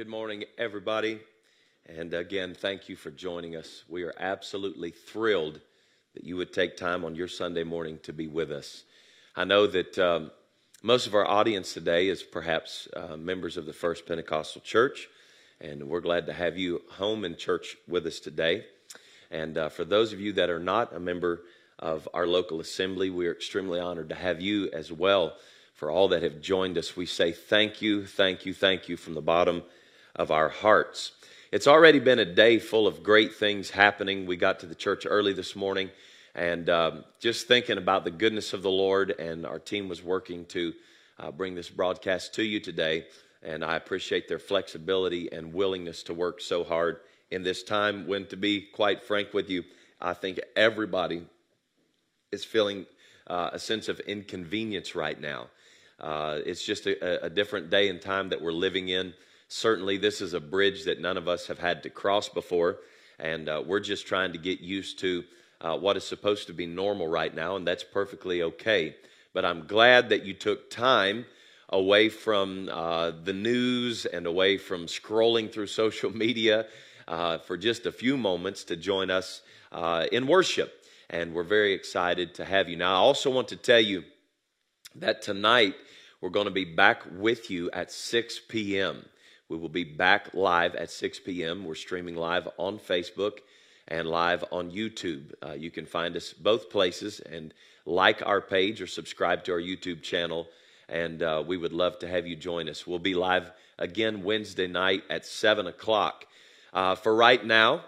Good morning, everybody. And again, thank you for joining us. We are absolutely thrilled that you would take time on your Sunday morning to be with us. I know that um, most of our audience today is perhaps uh, members of the First Pentecostal Church, and we're glad to have you home in church with us today. And uh, for those of you that are not a member of our local assembly, we are extremely honored to have you as well. For all that have joined us, we say thank you, thank you, thank you from the bottom of our hearts. It's already been a day full of great things happening. We got to the church early this morning and um, just thinking about the goodness of the Lord, and our team was working to uh, bring this broadcast to you today. And I appreciate their flexibility and willingness to work so hard in this time when, to be quite frank with you, I think everybody is feeling uh, a sense of inconvenience right now. Uh, it's just a, a different day and time that we're living in. Certainly, this is a bridge that none of us have had to cross before, and uh, we're just trying to get used to uh, what is supposed to be normal right now, and that's perfectly okay. But I'm glad that you took time away from uh, the news and away from scrolling through social media uh, for just a few moments to join us uh, in worship. And we're very excited to have you. Now, I also want to tell you that tonight we're going to be back with you at 6 p.m. We will be back live at 6 p.m. We're streaming live on Facebook and live on YouTube. Uh, you can find us both places and like our page or subscribe to our YouTube channel. And uh, we would love to have you join us. We'll be live again Wednesday night at 7 o'clock. Uh, for right now,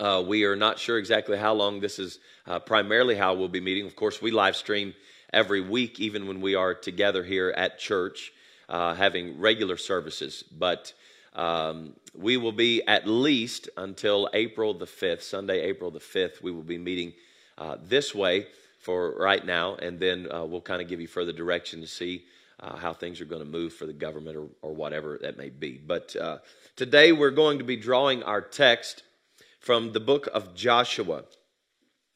uh, we are not sure exactly how long this is uh, primarily how we'll be meeting. Of course, we live stream every week, even when we are together here at church uh, having regular services. But um, we will be at least until April the 5th, Sunday, April the 5th, we will be meeting uh, this way for right now, and then uh, we'll kind of give you further direction to see uh, how things are going to move for the government or, or whatever that may be. But uh, today we're going to be drawing our text from the book of Joshua,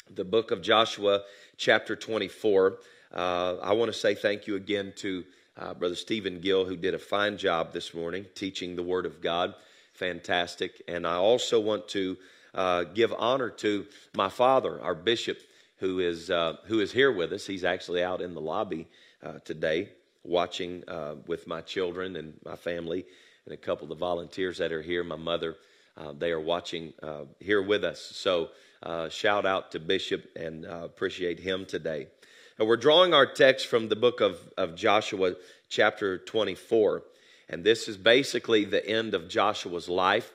the book of Joshua, chapter 24. Uh, I want to say thank you again to uh, Brother Stephen Gill, who did a fine job this morning teaching the Word of God. Fantastic. And I also want to uh, give honor to my father, our bishop, who is, uh, who is here with us. He's actually out in the lobby uh, today watching uh, with my children and my family and a couple of the volunteers that are here. My mother, uh, they are watching here with us. So shout out to Bishop and appreciate him today. And we're drawing our text from the book of, of Joshua, chapter 24. And this is basically the end of Joshua's life.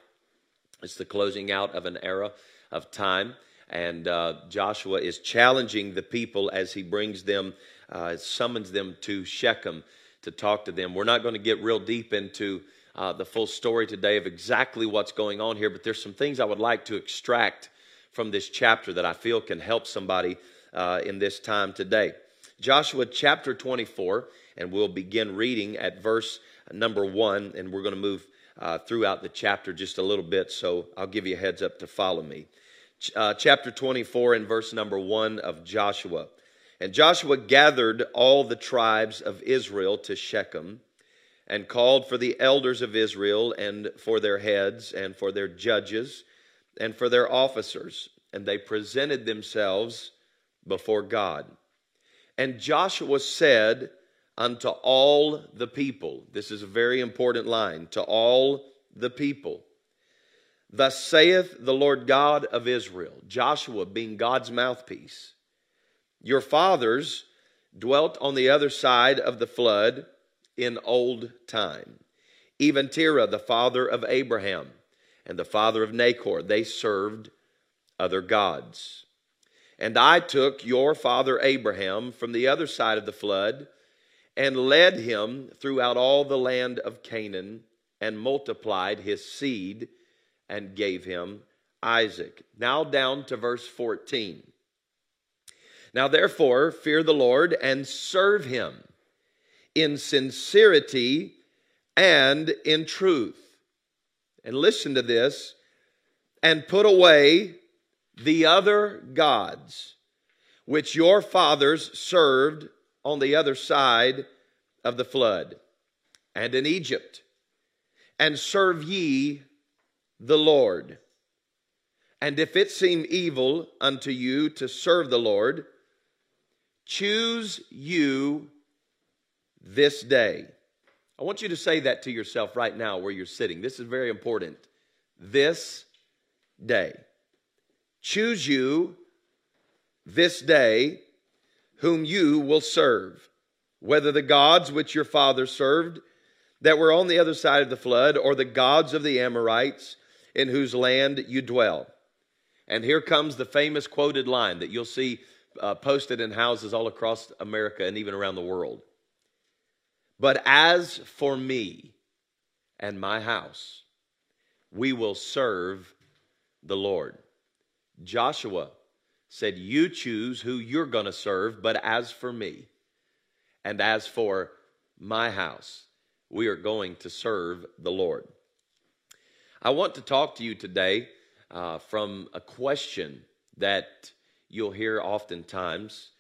It's the closing out of an era of time. And uh, Joshua is challenging the people as he brings them, uh, summons them to Shechem to talk to them. We're not going to get real deep into uh, the full story today of exactly what's going on here, but there's some things I would like to extract from this chapter that I feel can help somebody uh, in this time today. Joshua chapter 24, and we'll begin reading at verse number one, and we're going to move uh, throughout the chapter just a little bit, so I'll give you a heads up to follow me. Uh, chapter 24 and verse number one of Joshua. And Joshua gathered all the tribes of Israel to Shechem and called for the elders of Israel and for their heads and for their judges and for their officers. And they presented themselves before God. And Joshua said unto all the people, this is a very important line, to all the people, Thus saith the Lord God of Israel, Joshua being God's mouthpiece, Your fathers dwelt on the other side of the flood in old time. Even Terah, the father of Abraham, and the father of Nahor, they served other gods. And I took your father Abraham from the other side of the flood and led him throughout all the land of Canaan and multiplied his seed and gave him Isaac. Now down to verse 14. Now therefore, fear the Lord and serve him in sincerity and in truth. And listen to this and put away the other gods which your fathers served on the other side of the flood and in Egypt, and serve ye the Lord. And if it seem evil unto you to serve the Lord, choose you this day. I want you to say that to yourself right now where you're sitting. This is very important. This day. Choose you this day whom you will serve, whether the gods which your father served that were on the other side of the flood, or the gods of the Amorites in whose land you dwell. And here comes the famous quoted line that you'll see uh, posted in houses all across America and even around the world. But as for me and my house, we will serve the Lord. Joshua said, You choose who you're going to serve, but as for me and as for my house, we are going to serve the Lord. I want to talk to you today uh, from a question that you'll hear oftentimes.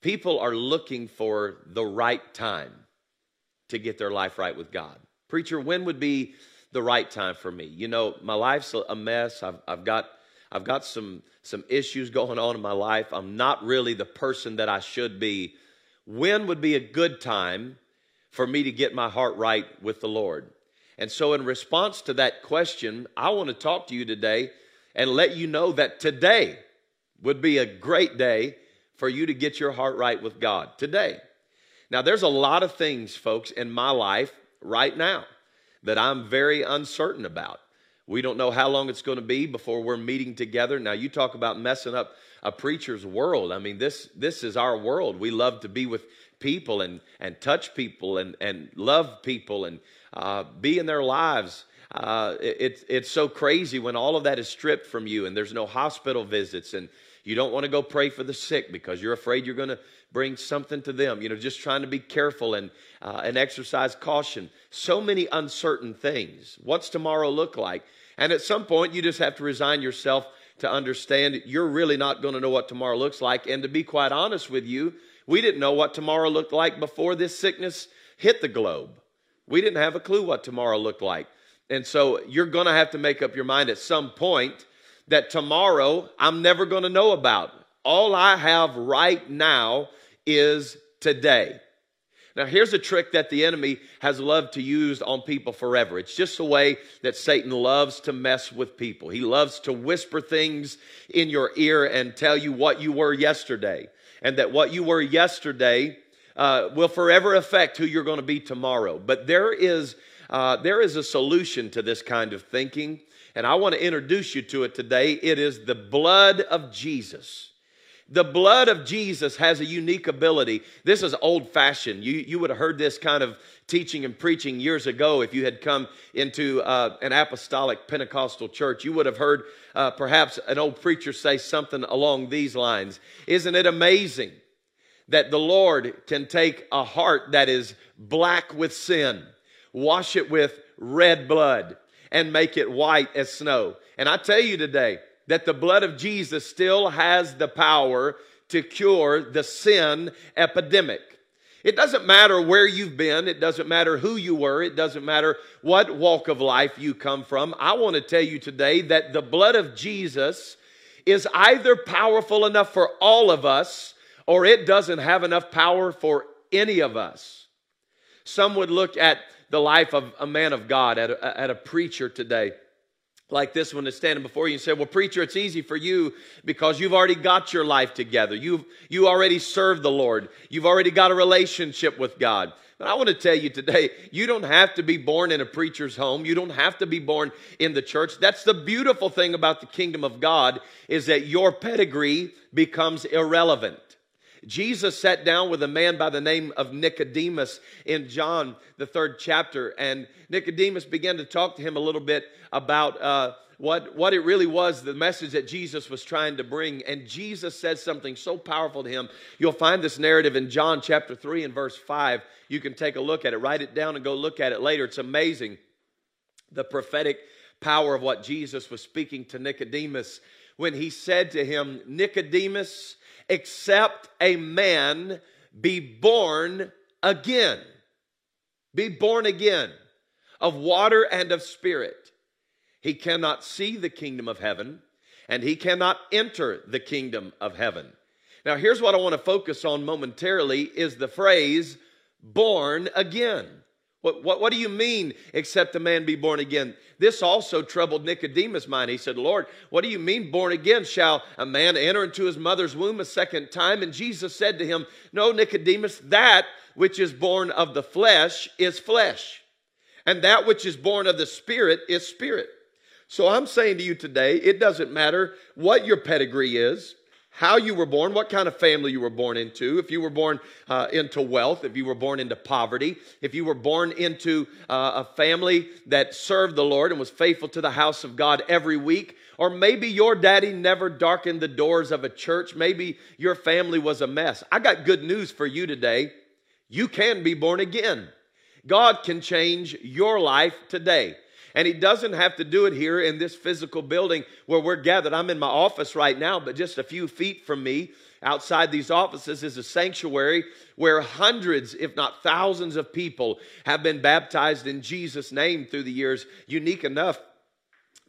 People are looking for the right time to get their life right with God. Preacher, when would be the right time for me? You know, my life's a mess. I've, I've got I've got some some issues going on in my life. I'm not really the person that I should be. When would be a good time for me to get my heart right with the Lord? And so, in response to that question, I want to talk to you today and let you know that today would be a great day for you to get your heart right with God. Today. Now, there's a lot of things, folks, in my life right now that I'm very uncertain about. We don't know how long it's going to be before we're meeting together. Now, you talk about messing up a preacher's world. I mean, this, this is our world. We love to be with people and, and touch people and, and love people and uh, be in their lives. Uh, it, it's so crazy when all of that is stripped from you and there's no hospital visits and you don't want to go pray for the sick because you're afraid you're going to bring something to them. You know, just trying to be careful and, uh, and exercise caution. So many uncertain things. What's tomorrow look like? And at some point, you just have to resign yourself to understand you're really not going to know what tomorrow looks like. And to be quite honest with you, we didn't know what tomorrow looked like before this sickness hit the globe. We didn't have a clue what tomorrow looked like. And so you're going to have to make up your mind at some point that tomorrow I'm never going to know about. All I have right now is today. Now, here's a trick that the enemy has loved to use on people forever. It's just the way that Satan loves to mess with people. He loves to whisper things in your ear and tell you what you were yesterday, and that what you were yesterday uh, will forever affect who you're going to be tomorrow. But there is, uh, there is a solution to this kind of thinking, and I want to introduce you to it today. It is the blood of Jesus. The blood of Jesus has a unique ability. This is old fashioned. You, you would have heard this kind of teaching and preaching years ago if you had come into uh, an apostolic Pentecostal church. You would have heard uh, perhaps an old preacher say something along these lines Isn't it amazing that the Lord can take a heart that is black with sin, wash it with red blood, and make it white as snow? And I tell you today, that the blood of Jesus still has the power to cure the sin epidemic. It doesn't matter where you've been. It doesn't matter who you were. It doesn't matter what walk of life you come from. I want to tell you today that the blood of Jesus is either powerful enough for all of us or it doesn't have enough power for any of us. Some would look at the life of a man of God, at a, at a preacher today, like this one is standing before you and say, Well, preacher, it's easy for you because you've already got your life together. You've you already served the Lord. You've already got a relationship with God. But I want to tell you today, you don't have to be born in a preacher's home. You don't have to be born in the church. That's the beautiful thing about the kingdom of God is that your pedigree becomes irrelevant. Jesus sat down with a man by the name of Nicodemus in John, the third chapter, and Nicodemus began to talk to him a little bit about uh, what, what it really was, the message that Jesus was trying to bring. And Jesus said something so powerful to him. You'll find this narrative in John chapter 3 and verse 5. You can take a look at it, write it down, and go look at it later. It's amazing the prophetic power of what Jesus was speaking to Nicodemus when he said to him, Nicodemus, except a man be born again. Be born again. of water and of spirit. He cannot see the kingdom of heaven, and he cannot enter the kingdom of heaven. Now, here's what I want to focus on momentarily is the phrase born again. What, what, what do you mean, except a man be born again? This also troubled Nicodemus' mind. He said, Lord, what do you mean born again? Shall a man enter into his mother's womb a second time? And Jesus said to him, No, Nicodemus, that which is born of the flesh is flesh, and that which is born of the spirit is spirit. So I'm saying to you today, it doesn't matter what your pedigree is how you were born, what kind of family you were born into, if you were born uh, into wealth, if you were born into poverty, if you were born into uh, a family that served the Lord and was faithful to the house of God every week, or maybe your daddy never darkened the doors of a church, maybe your family was a mess. I got good news for you today. You can be born again. God can change your life today. And he doesn't have to do it here in this physical building where we're gathered. I'm in my office right now, but just a few feet from me, outside these offices, is a sanctuary where hundreds, if not thousands, of people have been baptized in Jesus' name through the years. Unique enough,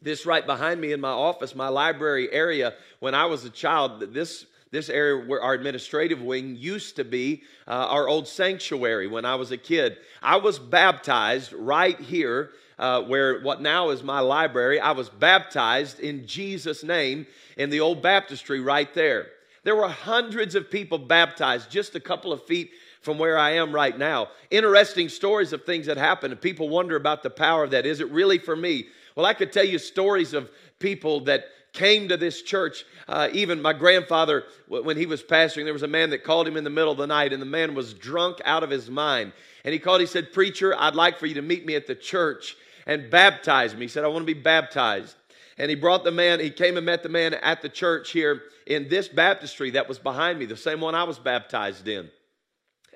this right behind me in my office, my library area, when I was a child, this this area where our administrative wing used to be uh, our old sanctuary when I was a kid. I was baptized right here uh, where what now is my library. I was baptized in Jesus' name in the old baptistry right there. There were hundreds of people baptized just a couple of feet from where I am right now. Interesting stories of things that happened, and people wonder about the power of that. Is it really for me? Well, I could tell you stories of people that came to this church. Uh, even my grandfather, when he was pastoring, there was a man that called him in the middle of the night, and the man was drunk out of his mind. And he called, he said, Preacher, I'd like for you to meet me at the church and baptize me. He said, I want to be baptized. And he brought the man, he came and met the man at the church here in this baptistry that was behind me, the same one I was baptized in.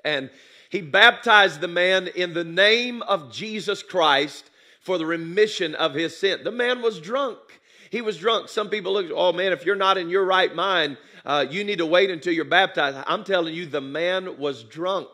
And he baptized the man in the name of Jesus Christ for the remission of his sin. The man was drunk. He was drunk. Some people look, oh man, if you're not in your right mind, uh, you need to wait until you're baptized. I'm telling you, the man was drunk.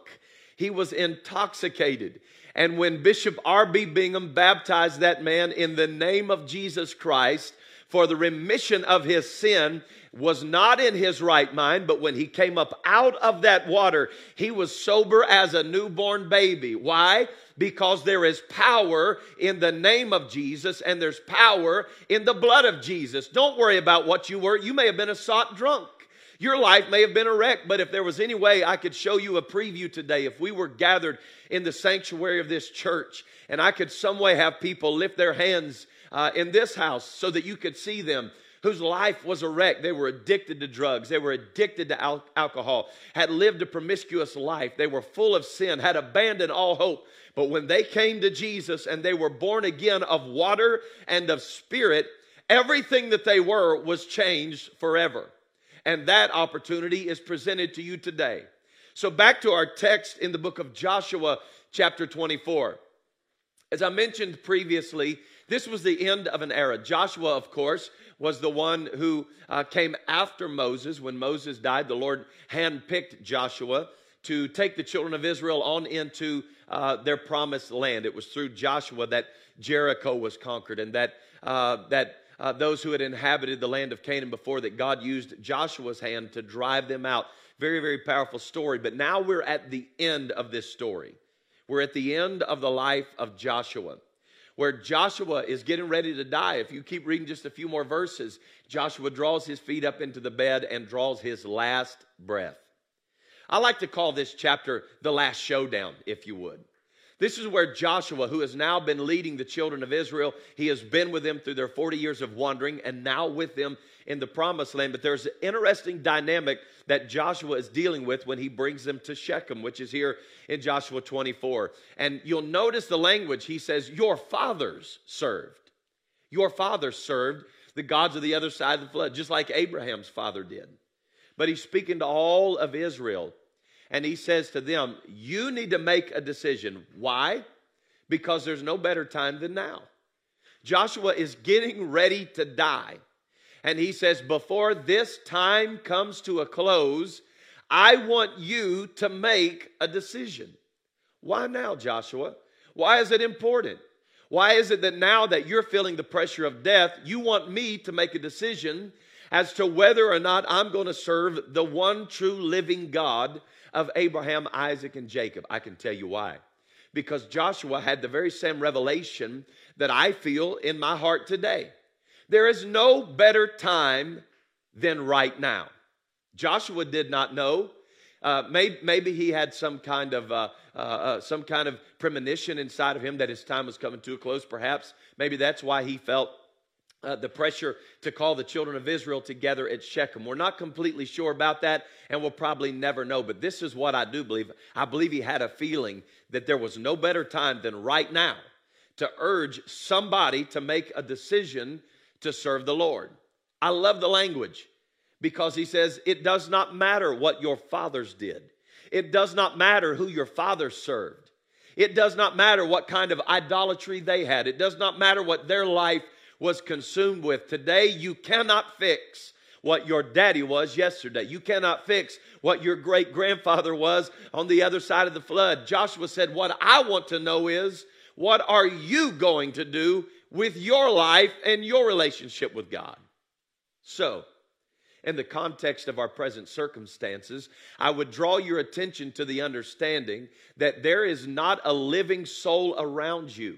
He was intoxicated. And when Bishop R.B. Bingham baptized that man in the name of Jesus Christ for the remission of his sin, was not in his right mind, but when he came up out of that water, he was sober as a newborn baby. Why? Because there is power in the name of Jesus and there's power in the blood of Jesus. Don't worry about what you were. You may have been a sot drunk. Your life may have been a wreck, but if there was any way I could show you a preview today, if we were gathered in the sanctuary of this church and I could some way have people lift their hands uh, in this house so that you could see them whose life was a wreck. They were addicted to drugs, they were addicted to al- alcohol, had lived a promiscuous life, they were full of sin, had abandoned all hope. But when they came to Jesus and they were born again of water and of spirit, everything that they were was changed forever. And that opportunity is presented to you today. So, back to our text in the book of Joshua, chapter 24. As I mentioned previously, this was the end of an era. Joshua, of course, was the one who uh, came after Moses. When Moses died, the Lord handpicked Joshua to take the children of Israel on into uh, their promised land. It was through Joshua that Jericho was conquered and that, uh, that uh, those who had inhabited the land of Canaan before that God used Joshua's hand to drive them out. Very, very powerful story. But now we're at the end of this story. We're at the end of the life of Joshua, where Joshua is getting ready to die. If you keep reading just a few more verses, Joshua draws his feet up into the bed and draws his last breath. I like to call this chapter the last showdown, if you would. This is where Joshua, who has now been leading the children of Israel, he has been with them through their 40 years of wandering and now with them in the promised land. But there's an interesting dynamic that Joshua is dealing with when he brings them to Shechem, which is here in Joshua 24. And you'll notice the language. He says, Your fathers served. Your fathers served the gods of the other side of the flood, just like Abraham's father did. But he's speaking to all of Israel and he says to them, You need to make a decision. Why? Because there's no better time than now. Joshua is getting ready to die. And he says, Before this time comes to a close, I want you to make a decision. Why now, Joshua? Why is it important? Why is it that now that you're feeling the pressure of death, you want me to make a decision as to whether or not I'm going to serve the one true living God of Abraham, Isaac, and Jacob? I can tell you why. Because Joshua had the very same revelation that I feel in my heart today. There is no better time than right now. Joshua did not know. Uh, maybe, maybe, he had some kind of uh, uh, uh, some kind of premonition inside of him that his time was coming to a close. Perhaps maybe that's why he felt uh, the pressure to call the children of Israel together at Shechem. We're not completely sure about that, and we'll probably never know. But this is what I do believe. I believe he had a feeling that there was no better time than right now to urge somebody to make a decision to serve the Lord. I love the language because he says, It does not matter what your fathers did, it does not matter who your fathers served. It does not matter what kind of idolatry they had. It does not matter what their life was consumed with. Today, you cannot fix what your daddy was yesterday. You cannot fix what your great grandfather was on the other side of the flood. Joshua said, What I want to know is, what are you going to do with your life and your relationship with God? So, in the context of our present circumstances, I would draw your attention to the understanding that there is not a living soul around you.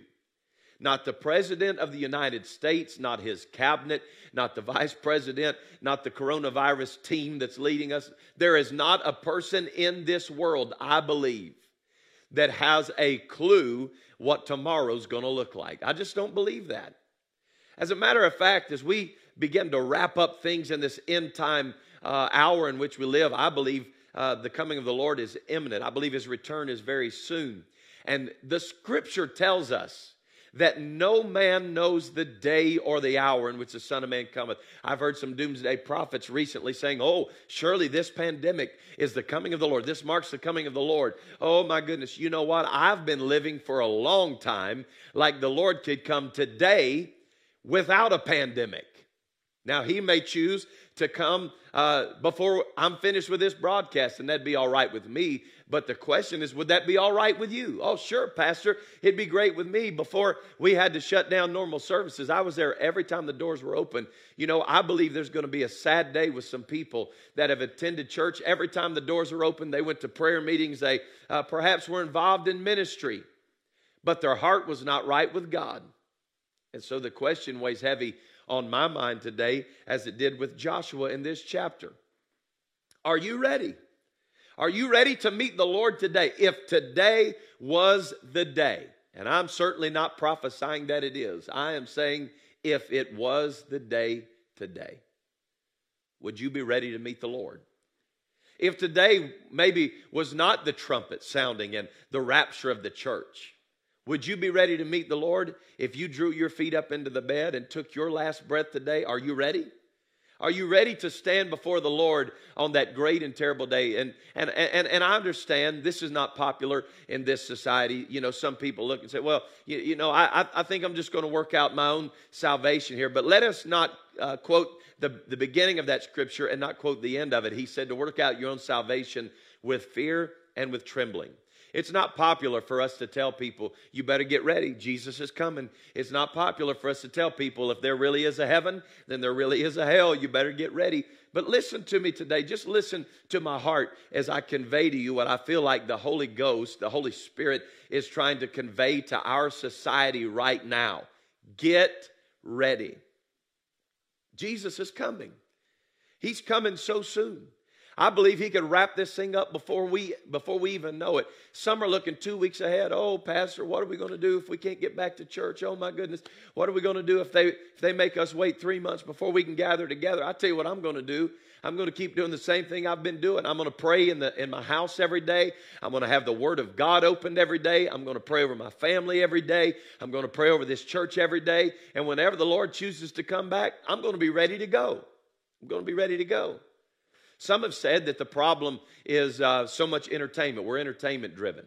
Not the President of the United States, not his cabinet, not the Vice President, not the coronavirus team that's leading us. There is not a person in this world, I believe, that has a clue what tomorrow's going to look like. I just don't believe that. As a matter of fact, as we begin to wrap up things in this end time uh, hour in which we live, I believe uh, the coming of the Lord is imminent. I believe his return is very soon. And the scripture tells us that no man knows the day or the hour in which the Son of Man cometh. I've heard some doomsday prophets recently saying, Oh, surely this pandemic is the coming of the Lord. This marks the coming of the Lord. Oh, my goodness. You know what? I've been living for a long time like the Lord could come today without a pandemic. Now, He may choose to come uh, before I'm finished with this broadcast, and that'd be all right with me. But the question is, would that be all right with you? Oh, sure, Pastor. It'd be great with me. Before we had to shut down normal services, I was there every time the doors were open. You know, I believe there's going to be a sad day with some people that have attended church. Every time the doors are open, they went to prayer meetings, they uh, perhaps were involved in ministry, but their heart was not right with God. And so the question weighs heavy on my mind today as it did with Joshua in this chapter. Are you ready? Are you ready to meet the Lord today? If today was the day, and I'm certainly not prophesying that it is, I am saying if it was the day today, would you be ready to meet the Lord? If today maybe was not the trumpet sounding and the rapture of the church, would you be ready to meet the Lord if you drew your feet up into the bed and took your last breath today? Are you ready? Are you ready to stand before the Lord on that great and terrible day? And, and, and, and I understand this is not popular in this society. You know, some people look and say, well, you, you know, I, I think I'm just going to work out my own salvation here. But let us not uh, quote the, the beginning of that scripture and not quote the end of it. He said to work out your own salvation with fear and with trembling. It's not popular for us to tell people, you better get ready. Jesus is coming. It's not popular for us to tell people, if there really is a heaven, then there really is a hell. You better get ready. But listen to me today. Just listen to my heart as I convey to you what I feel like the Holy Ghost, the Holy Spirit, is trying to convey to our society right now. Get ready. Jesus is coming. He's coming so soon. I believe he could wrap this thing up before we before we even know it. Some are looking two weeks ahead. Oh, Pastor, what are we going to do if we can't get back to church? Oh my goodness, what are we going to do if they if they make us wait three months before we can gather together? I tell you what I'm going to do. I'm going to keep doing the same thing I've been doing. I'm going to pray in the in my house every day. I'm going to have the Word of God opened every day. I'm going to pray over my family every day. I'm going to pray over this church every day. And whenever the Lord chooses to come back, I'm going to be ready to go. I'm going to be ready to go. Some have said that the problem is uh, so much entertainment. We're entertainment driven.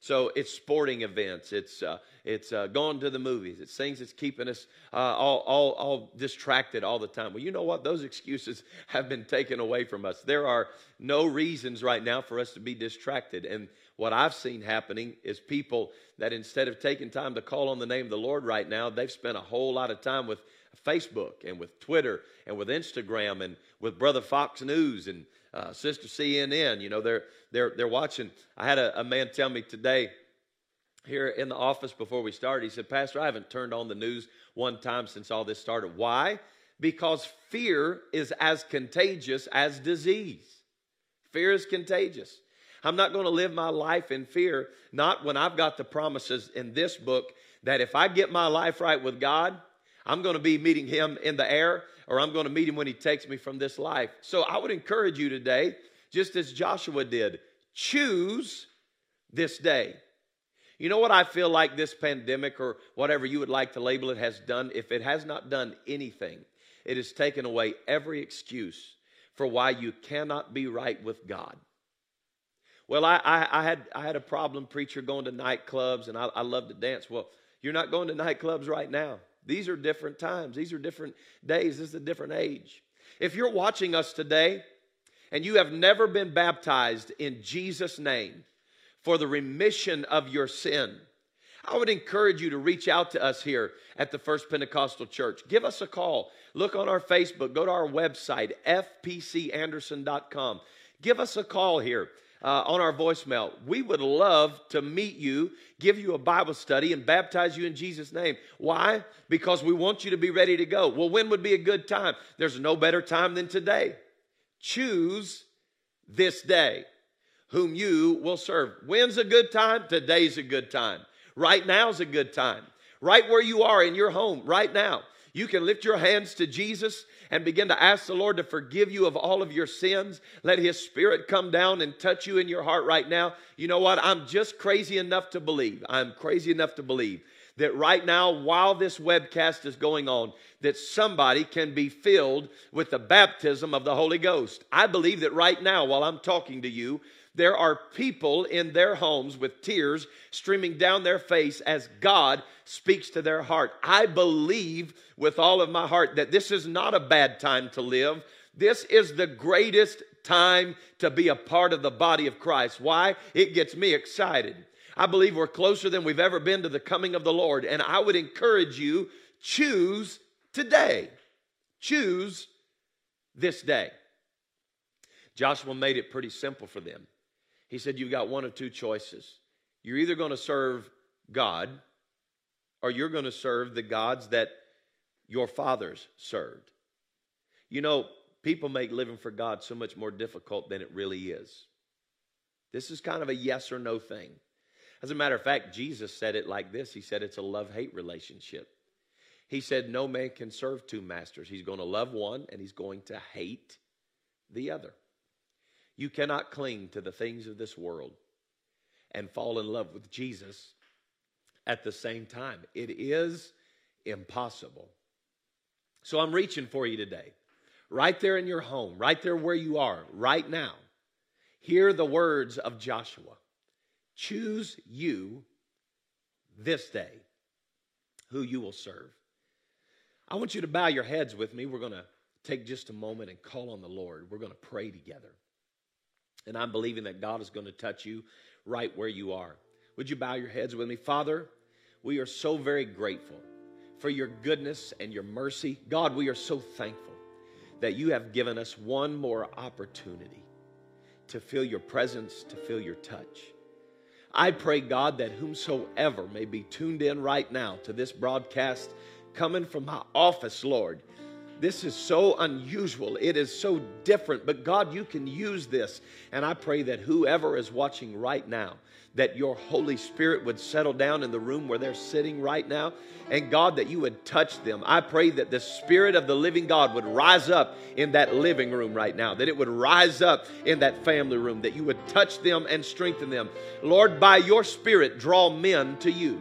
So it's sporting events. It's uh, it's uh, going to the movies. It's things that's keeping us uh, all, all all distracted all the time. Well, you know what? Those excuses have been taken away from us. There are no reasons right now for us to be distracted. And what I've seen happening is people that instead of taking time to call on the name of the Lord right now, they've spent a whole lot of time with Facebook and with Twitter and with Instagram and with Brother Fox News and uh, Sister CNN. You know, they're they're they're watching. I had a, a man tell me today here in the office before we started. He said, Pastor, I haven't turned on the news one time since all this started. Why? Because fear is as contagious as disease. Fear is contagious. I'm not going to live my life in fear, not when I've got the promises in this book that if I get my life right with God, I'm going to be meeting Him in the air or I'm going to meet Him when He takes me from this life. So I would encourage you today, just as Joshua did, choose this day. You know what I feel like this pandemic or whatever you would like to label it has done? If it has not done anything, it has taken away every excuse for why you cannot be right with God. Well, I, I, I, had, I had a problem preacher going to nightclubs and I, I love to dance. Well, you're not going to nightclubs right now. These are different times, these are different days, this is a different age. If you're watching us today and you have never been baptized in Jesus' name for the remission of your sin, I would encourage you to reach out to us here at the First Pentecostal Church. Give us a call. Look on our Facebook. Go to our website, fpcanderson.com. Give us a call here uh, on our voicemail. We would love to meet you, give you a Bible study, and baptize you in Jesus' name. Why? Because we want you to be ready to go. Well, when would be a good time? There's no better time than today. Choose this day whom you will serve. When's a good time? Today's a good time. Right now's a good time. Right where you are in your home, right now. You can lift your hands to Jesus and begin to ask the Lord to forgive you of all of your sins. Let His Spirit come down and touch you in your heart right now. You know what? I'm just crazy enough to believe. I'm crazy enough to believe that right now, while this webcast is going on, that somebody can be filled with the baptism of the Holy Ghost. I believe that right now, while I'm talking to you, there are people in their homes with tears streaming down their face as God speaks to their heart. I believe with all of my heart that this is not a bad time to live. This is the greatest time to be a part of the body of Christ. Why? It gets me excited. I believe we're closer than we've ever been to the coming of the Lord. And I would encourage you choose today. Choose this day. Joshua made it pretty simple for them. He said, You've got one of two choices. You're either going to serve God or you're going to serve the gods that your fathers served. You know, people make living for God so much more difficult than it really is. This is kind of a yes or no thing. As a matter of fact, Jesus said it like this He said it's a love hate relationship. He said, No man can serve two masters. He's going to love one and he's going to hate the other. You cannot cling to the things of this world and fall in love with Jesus at the same time. It is impossible. So I'm reaching for you today. Right there in your home, right there where you are, right now. Hear the words of Joshua Choose you this day who you will serve. I want you to bow your heads with me. We're going to take just a moment and call on the Lord. We're going to pray together. And I'm believing that God is going to touch you right where you are. Would you bow your heads with me? Father, we are so very grateful for your goodness and your mercy. God, we are so thankful that you have given us one more opportunity to feel your presence, to feel your touch. I pray, God, that whomsoever may be tuned in right now to this broadcast coming from my office, Lord, this is so unusual. It is so different. But God, you can use this. And I pray that whoever is watching right now, that your Holy Spirit would settle down in the room where they're sitting right now. And God, that you would touch them. I pray that the Spirit of the living God would rise up in that living room right now, that it would rise up in that family room, that you would touch them and strengthen them. Lord, by your Spirit, draw men to you.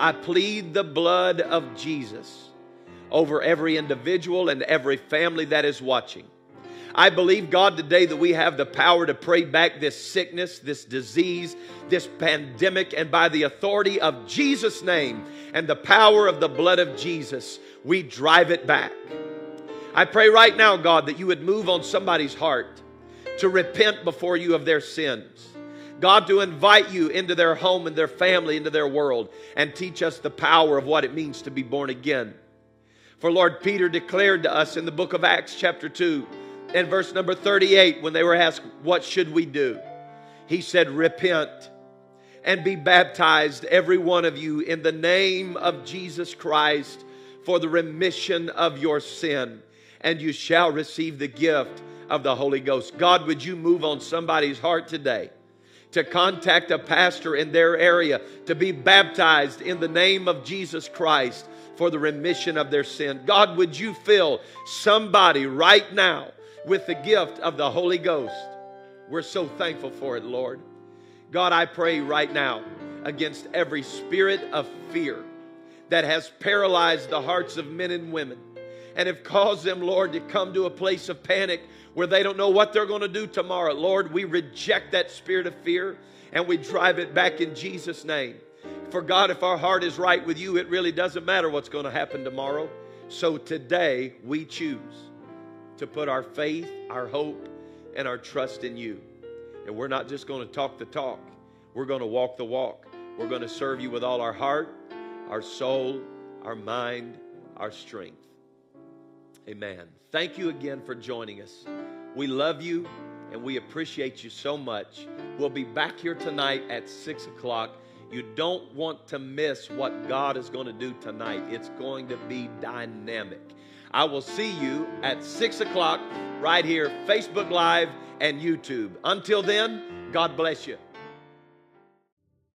I plead the blood of Jesus over every individual and every family that is watching. I believe, God, today that we have the power to pray back this sickness, this disease, this pandemic, and by the authority of Jesus' name and the power of the blood of Jesus, we drive it back. I pray right now, God, that you would move on somebody's heart to repent before you of their sins God, to invite you into their home and their family, into their world, and teach us the power of what it means to be born again. For Lord Peter declared to us in the book of Acts, chapter 2, and verse number 38, when they were asked, What should we do? He said, Repent and be baptized, every one of you, in the name of Jesus Christ for the remission of your sin, and you shall receive the gift of the Holy Ghost. God, would you move on somebody's heart today? to contact a pastor in their area to be baptized in the name of Jesus Christ for the remission of their sin. God, would you fill somebody right now with the gift of the Holy Ghost? We're so thankful for it, Lord. God, I pray right now against every spirit of fear that has paralyzed the hearts of men and women and have caused them, Lord, to come to a place of panic where they don't know what they're going to do tomorrow. Lord, we reject that spirit of fear and we drive it back in Jesus' name. For God, if our heart is right with you, it really doesn't matter what's going to happen tomorrow. So today we choose to put our faith, our hope, and our trust in you. And we're not just going to talk the talk, we're going to walk the walk. We're going to serve you with all our heart, our soul, our mind, our strength. Amen. Thank you again for joining us. We love you and we appreciate you so much. We'll be back here tonight at 6 o'clock. You don't want to miss what God is going to do tonight. It's going to be dynamic. I will see you at 6 o'clock right here, Facebook Live and YouTube. Until then, God bless you.